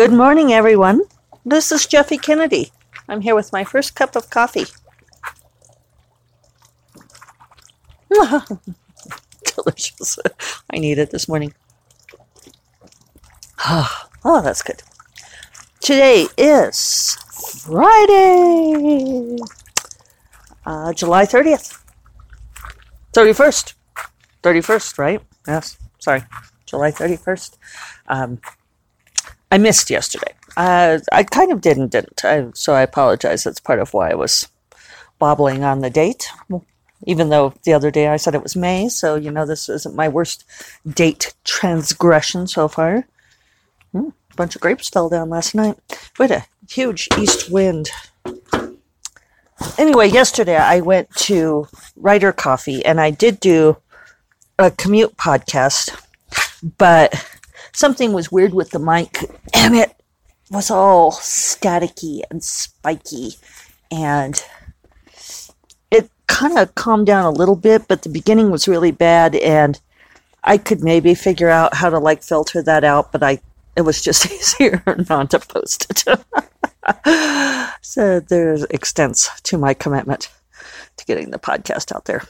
Good morning, everyone. This is Jeffe Kennedy. I'm here with my first cup of coffee. Delicious. I need it this morning. Oh, that's good. Today is Friday, uh, July 30th. 31st. 31st, right? Yes. Sorry. July 31st. Um, I missed yesterday. Uh, I kind of didn't, didn't. I, so I apologize. That's part of why I was wobbling on the date. Even though the other day I said it was May, so you know this isn't my worst date transgression so far. Hmm, a bunch of grapes fell down last night. We had a huge east wind. Anyway, yesterday I went to Writer Coffee and I did do a commute podcast, but something was weird with the mic and it was all staticky and spiky and it kind of calmed down a little bit, but the beginning was really bad and I could maybe figure out how to like filter that out, but I it was just easier not to post it. so there's extents to my commitment to getting the podcast out there.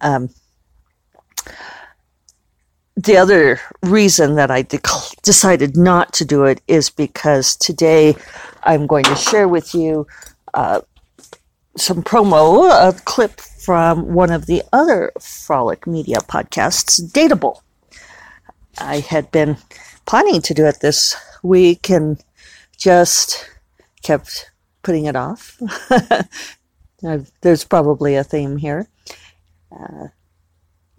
Um, the other reason that I de- decided not to do it is because today I'm going to share with you uh, some promo, a clip from one of the other Frolic Media podcasts, Dateable. I had been planning to do it this week and just kept putting it off. There's probably a theme here. Uh,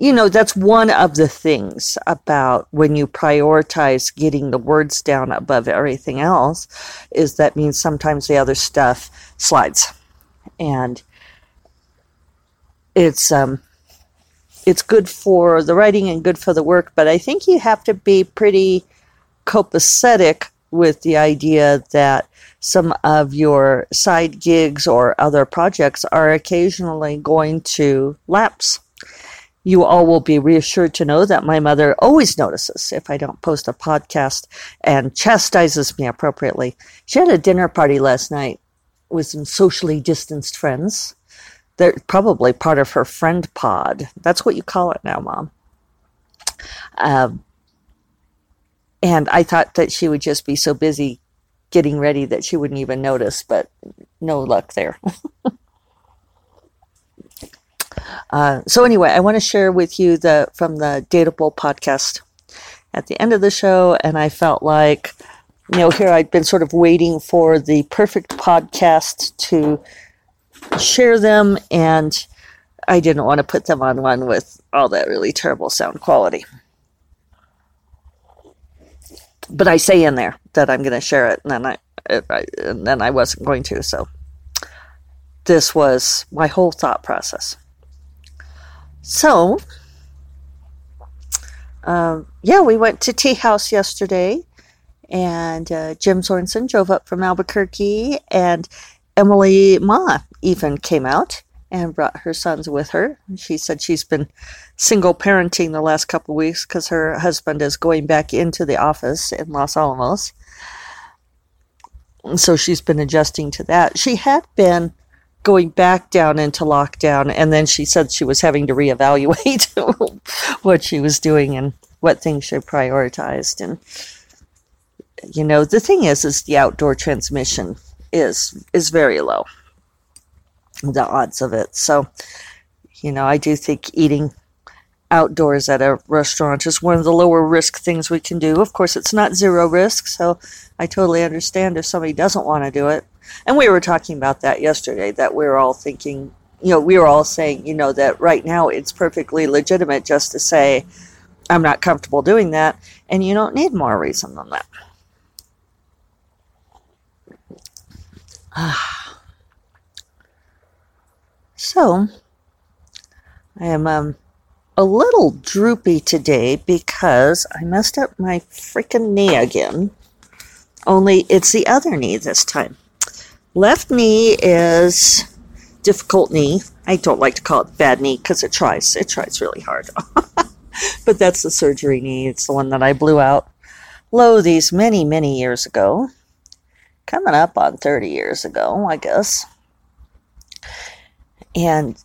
you know, that's one of the things about when you prioritize getting the words down above everything else, is that means sometimes the other stuff slides. And it's um it's good for the writing and good for the work, but I think you have to be pretty copacetic with the idea that some of your side gigs or other projects are occasionally going to lapse. You all will be reassured to know that my mother always notices if I don't post a podcast and chastises me appropriately. She had a dinner party last night with some socially distanced friends. They're probably part of her friend pod. That's what you call it now, Mom. Um, and I thought that she would just be so busy getting ready that she wouldn't even notice, but no luck there. uh, so anyway, I want to share with you the from the Dateable podcast at the end of the show, and I felt like, you know, here I'd been sort of waiting for the perfect podcast to share them, and I didn't want to put them on one with all that really terrible sound quality but I say in there that I'm going to share it, and then I, I, and then I wasn't going to. So this was my whole thought process. So, um, yeah, we went to Tea House yesterday, and uh, Jim Sorensen drove up from Albuquerque, and Emily Mah even came out and brought her sons with her. She said she's been single parenting the last couple weeks because her husband is going back into the office in Los Alamos. So she's been adjusting to that. She had been going back down into lockdown, and then she said she was having to reevaluate what she was doing and what things she prioritized. And you know, the thing is, is the outdoor transmission is is very low the odds of it. So, you know, I do think eating outdoors at a restaurant is one of the lower risk things we can do. Of course, it's not zero risk, so I totally understand if somebody doesn't want to do it. And we were talking about that yesterday, that we are all thinking, you know, we were all saying, you know, that right now it's perfectly legitimate just to say, I'm not comfortable doing that, and you don't need more reason than that. Ah. So, I am um, a little droopy today because I messed up my freaking knee again. Only it's the other knee this time. Left knee is difficult knee. I don't like to call it bad knee because it tries. It tries really hard. but that's the surgery knee. It's the one that I blew out lo, these many, many years ago, coming up on 30 years ago, I guess. And,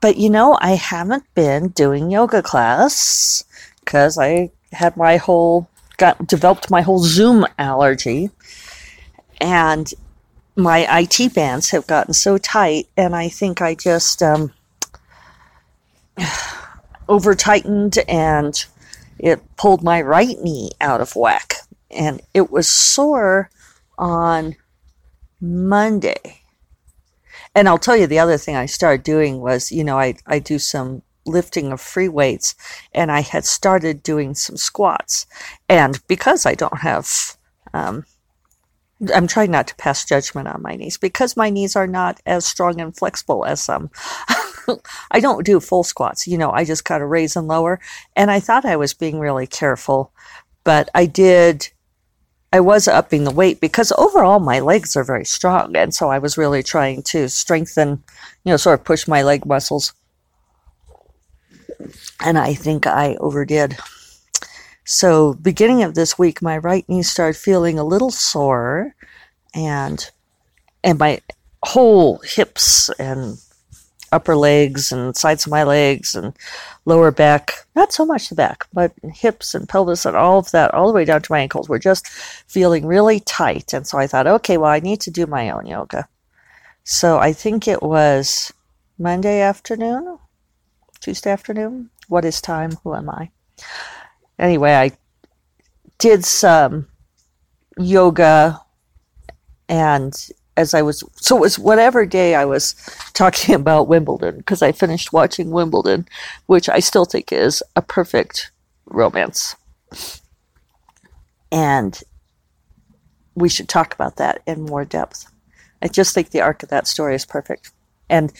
but you know, I haven't been doing yoga class because I had my whole, got developed my whole Zoom allergy. And my IT bands have gotten so tight, and I think I just um, over tightened and it pulled my right knee out of whack. And it was sore on Monday. And I'll tell you the other thing I started doing was, you know, I, I do some lifting of free weights and I had started doing some squats. And because I don't have um, I'm trying not to pass judgment on my knees because my knees are not as strong and flexible as some. I don't do full squats, you know, I just kind of raise and lower. And I thought I was being really careful, but I did, I was upping the weight because overall my legs are very strong. And so I was really trying to strengthen, you know, sort of push my leg muscles. And I think I overdid. So, beginning of this week, my right knee started feeling a little sore, and and my whole hips and upper legs and sides of my legs and lower back, not so much the back, but hips and pelvis and all of that, all the way down to my ankles, were just feeling really tight. And so I thought, okay, well, I need to do my own yoga. So I think it was Monday afternoon, Tuesday afternoon. What is time? Who am I? Anyway, I did some yoga and as I was, so it was whatever day I was talking about Wimbledon because I finished watching Wimbledon, which I still think is a perfect romance. And we should talk about that in more depth. I just think the arc of that story is perfect. And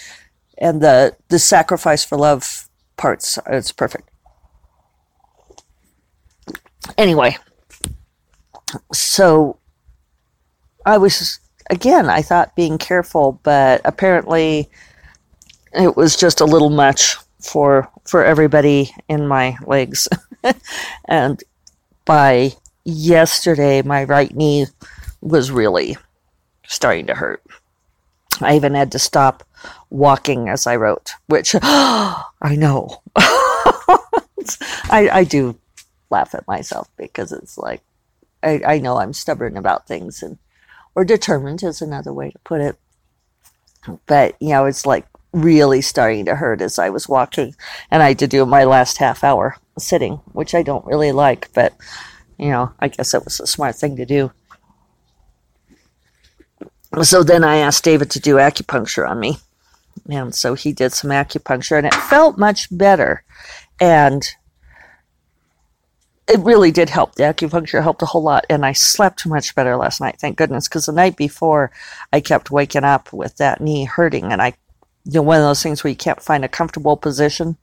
and the the sacrifice for love parts it's perfect anyway, so I was again. I thought being careful, but apparently it was just a little much for for everybody in my legs. and by yesterday, my right knee was really starting to hurt. I even had to stop walking as I wrote, which I know. I, I do laugh at myself because it's like I, I know I'm stubborn about things and or determined is another way to put it. But you know, it's like really starting to hurt as I was walking and I had to do my last half hour sitting, which I don't really like, but you know, I guess it was a smart thing to do. So then I asked David to do acupuncture on me. And so he did some acupuncture and it felt much better. And it really did help. The acupuncture helped a whole lot, and I slept much better last night. Thank goodness, because the night before, I kept waking up with that knee hurting, and I, you know, one of those things where you can't find a comfortable position,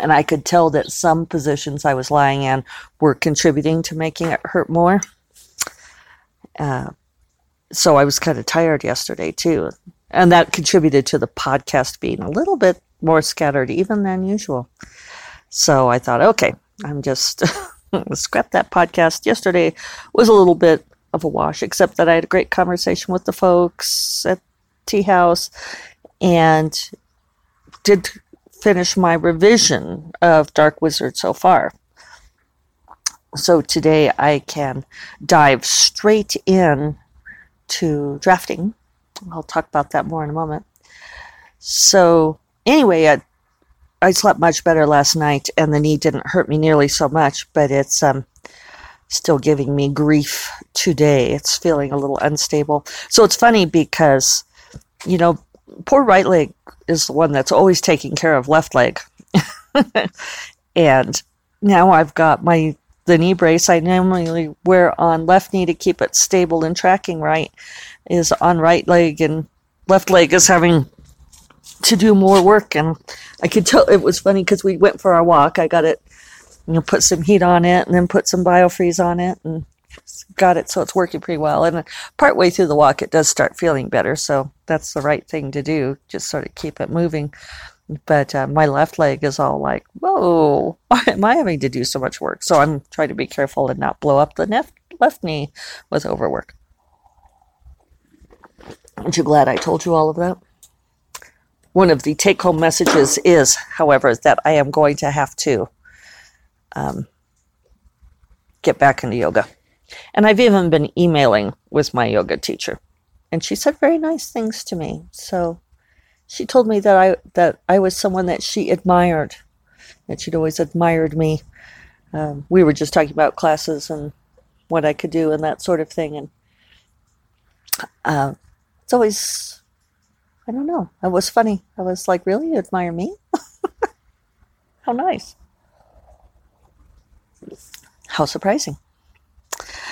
and I could tell that some positions I was lying in were contributing to making it hurt more. Uh, so I was kind of tired yesterday too, and that contributed to the podcast being a little bit more scattered even than usual. So I thought, okay, I'm just scrap that podcast. Yesterday was a little bit of a wash, except that I had a great conversation with the folks at Tea House and did finish my revision of Dark Wizard so far. So today I can dive straight in to drafting. I'll talk about that more in a moment. So anyway, I I slept much better last night, and the knee didn't hurt me nearly so much, but it's um, still giving me grief today. It's feeling a little unstable. So it's funny because, you know, poor right leg is the one that's always taking care of left leg. and now I've got my the knee brace I normally wear on left knee to keep it stable and tracking right is on right leg and left leg is having to do more work. And I could tell it was funny because we went for our walk. I got it, you know, put some heat on it and then put some biofreeze on it and got it so it's working pretty well. And partway through the walk, it does start feeling better. So that's the right thing to do. Just sort of keep it moving. But uh, my left leg is all like, whoa, why am I having to do so much work? So I'm trying to be careful and not blow up the left, left knee with overwork. Aren't you glad I told you all of that? One of the take home messages is, however, that I am going to have to um, get back into yoga. And I've even been emailing with my yoga teacher. And she said very nice things to me. So she told me that I that I was someone that she admired, that she'd always admired me. Um, we were just talking about classes and what I could do and that sort of thing. And uh, it's always, I don't know, it was funny. I was like, really? You admire me? How nice. How surprising.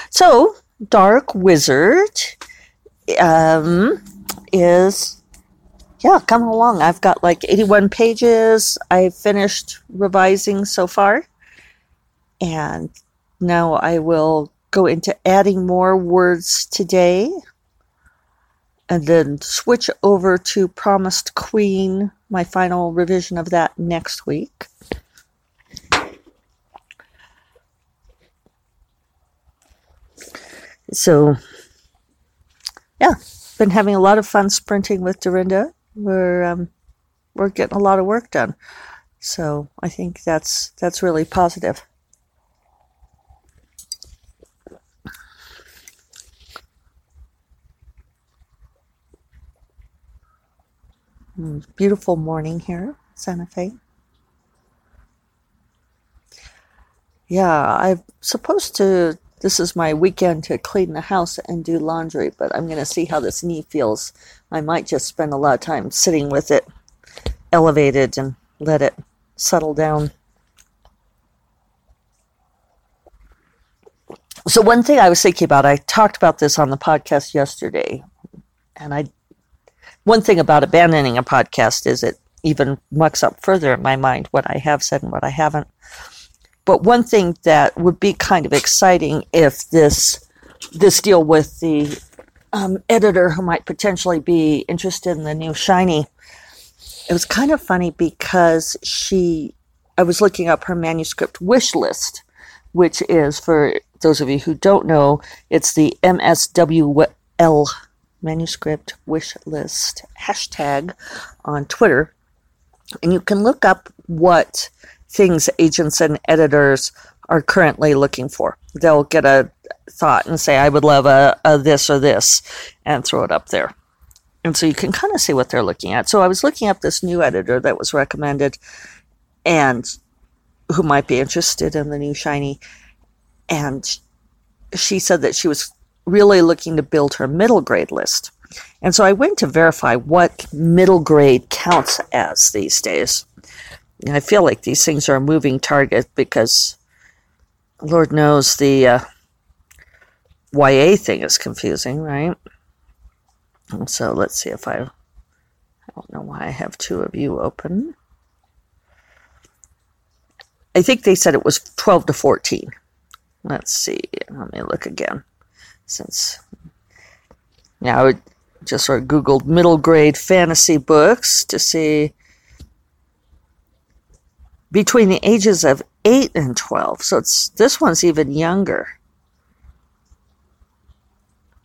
So, Dark Wizard um, is, yeah, come along. I've got like 81 pages. I've finished revising so far. And now I will go into adding more words today and then switch over to Promised Queen, my final revision of that next week. So, yeah, been having a lot of fun sprinting with Darynda. We're um, we're getting a lot of work done, so I think that's that's really positive. Beautiful morning here, Santa Fe. Yeah, I'm supposed to this is my weekend to clean the house and do laundry, but I'm going to see how this knee feels. I might just spend a lot of time sitting with it elevated and let it settle down. So, one thing I was thinking about, I talked about this on the podcast yesterday, and I, one thing about abandoning a podcast is it even mucks up further in my mind what I have said and what I haven't. But one thing that would be kind of exciting if this this deal with the um, editor who might potentially be interested in the new shiny, it was kind of funny because she, I was looking up her manuscript wish list, which is for those of you who don't know, it's the MSWL manuscript wish list hashtag on Twitter, and you can look up what things agents and editors are currently looking for. They'll get a thought and say, I would love a, a this or this, and throw it up there. And so you can kind of see what they're looking at. So I was looking up this new editor that was recommended and who might be interested in the new Shiny. And she said that she was really looking to build her middle grade list. And so I went to verify what middle grade counts as these days. I feel like these things are a moving target because Lord knows the uh, YA thing is confusing, right? And so let's see if I. I don't know why I have two of you open. I think they said it was 12 to 14. Let's see. Let me look again. Since. Yeah, I just sort of Googled middle grade fantasy books to see between the ages of 8 and 12. So it's this one's even younger.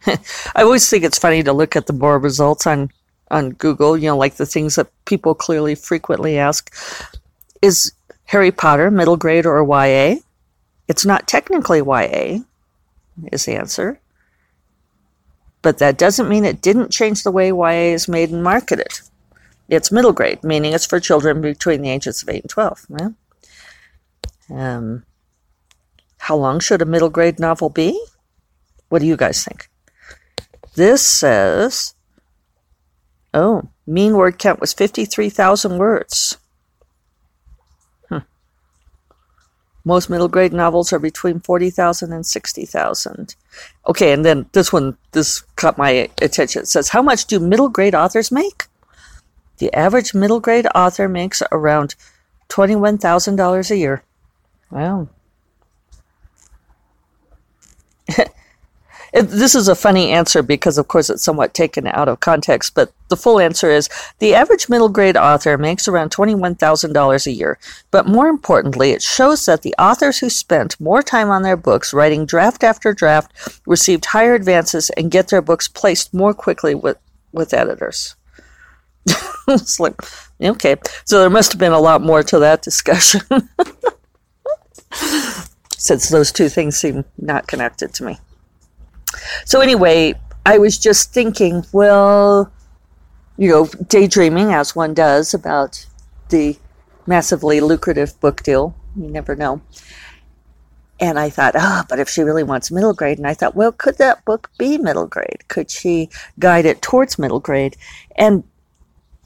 I always think it's funny to look at the more results on on Google, you know, like the things that people clearly frequently ask is Harry Potter middle grade or YA? It's not technically YA, is the answer. But that doesn't mean it didn't change the way YA is made and marketed. It's middle grade, meaning it's for children between the ages of 8 and 12. Right? Um, how long should a middle grade novel be? What do you guys think? This says, oh, mean word count was 53,000 words. Hmm. Most middle grade novels are between 40,000 and 60,000. Okay, and then this one, this caught my attention. It says, How much do middle grade authors make? The average middle grade author makes around $21,000 a year. Wow. it, this is a funny answer because, of course, it's somewhat taken out of context, but the full answer is the average middle grade author makes around $21,000 a year. But more importantly, it shows that the authors who spent more time on their books, writing draft after draft, received higher advances and get their books placed more quickly with, with editors. it's like, okay, so there must have been a lot more to that discussion. Since those two things seem not connected to me. So, anyway, I was just thinking, well, you know, daydreaming as one does about the massively lucrative book deal. You never know. And I thought, ah, oh, but if she really wants middle grade, and I thought, well, could that book be middle grade? Could she guide it towards middle grade? And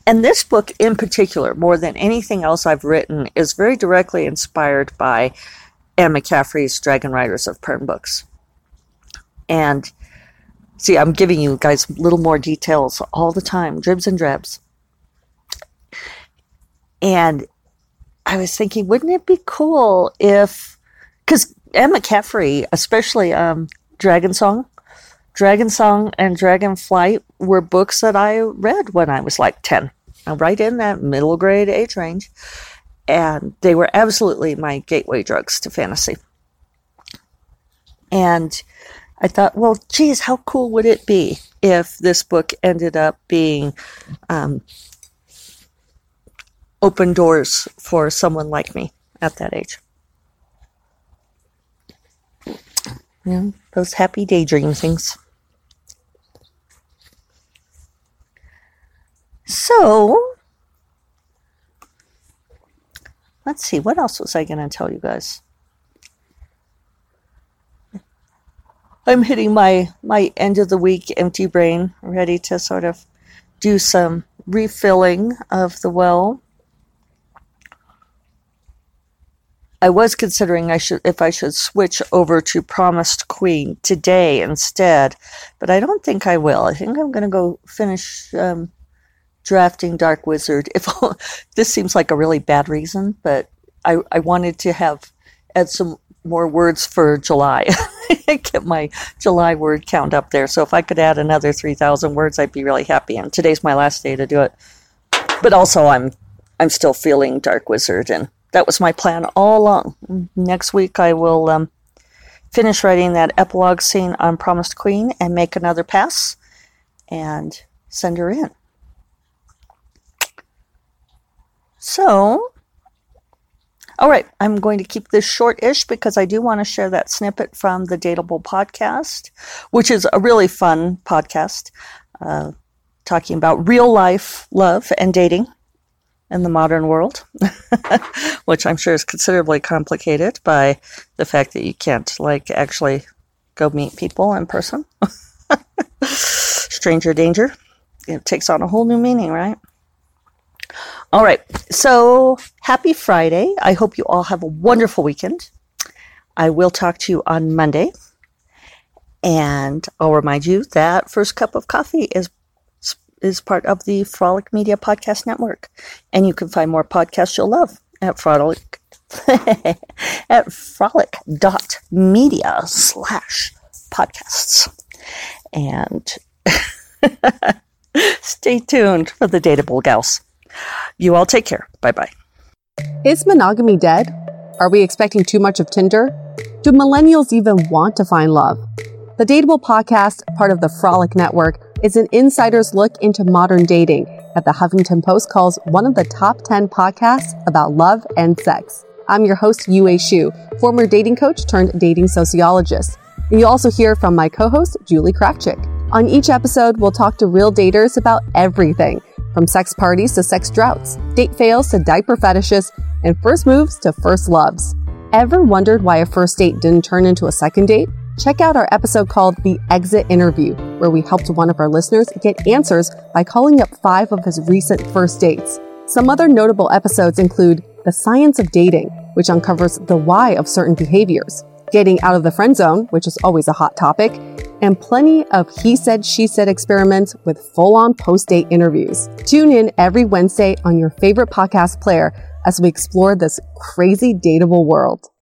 and this book in particular, more than anything else I've written, is very directly inspired by Anne McCaffrey's Dragonriders of Pern books. And see, I'm giving you guys little more details all the time, dribs and drabs. And I was thinking, wouldn't it be cool if, because Anne McCaffrey, especially um, Dragonsong, Dragon Song and Dragonflight were books that I read when I was like 10, right in that middle grade age range. And they were absolutely my gateway drugs to fantasy. And I thought, well, geez, how cool would it be if this book ended up being um, open doors for someone like me at that age? Know, those happy daydream things. So, let's see, what else was I going to tell you guys? I'm hitting my, my end of the week empty brain, ready to sort of do some refilling of the well. I was considering I should if I should switch over to Promised Queen today instead, but I don't think I will. I think I'm going to go finish um, drafting Dark Wizard. If this seems like a really bad reason, but I, I wanted to have add some more words for July. Get my July word count up there. So if I could add another 3,000 words, I'd be really happy. And today's my last day to do it. But also, I'm I'm still feeling Dark Wizard, and that was my plan all along. Next week, I will um, finish writing that epilogue scene on Promised Queen and make another pass and send her in. So, all right, I'm going to keep this short ish because I do want to share that snippet from the Dateable podcast, which is a really fun podcast uh, talking about real life love and dating in the modern world, which I'm sure is considerably complicated by the fact that you can't, like, actually go meet people in person. Stranger danger. It takes on a whole new meaning, right? All right. So happy Friday. I hope you all have a wonderful weekend. I will talk to you on Monday. And I'll remind you that First Cup of Coffee is is part of the Frolic Media Podcast Network. And you can find more podcasts you'll love at Frolic at frolic.media slash podcasts. And stay tuned for the Dateable Gals. You all take care. Bye bye. Is monogamy dead? Are we expecting too much of Tinder? Do millennials even want to find love? The Dateable podcast, part of the Frolic Network, is an insider's look into modern dating that the Huffington Post calls one of the top 10 podcasts about love and sex. I'm your host, Yue Xu, former dating coach turned dating sociologist. And you'll also hear from my co-host, Julie Krafchick. On each episode, we'll talk to real daters about everything – from sex parties to sex droughts, date fails to diaper fetishes, and first moves to first loves. Ever wondered why a first date didn't turn into a second date? Check out our episode called The Exit Interview, where we helped one of our listeners get answers by calling up five of his recent first dates. Some other notable episodes include The Science of Dating, which uncovers the why of certain behaviors, Getting out of the friend zone, which is always a hot topic, and plenty of he said, she said experiments with full on post date interviews. Tune in every Wednesday on your favorite podcast player as we explore this crazy dateable world.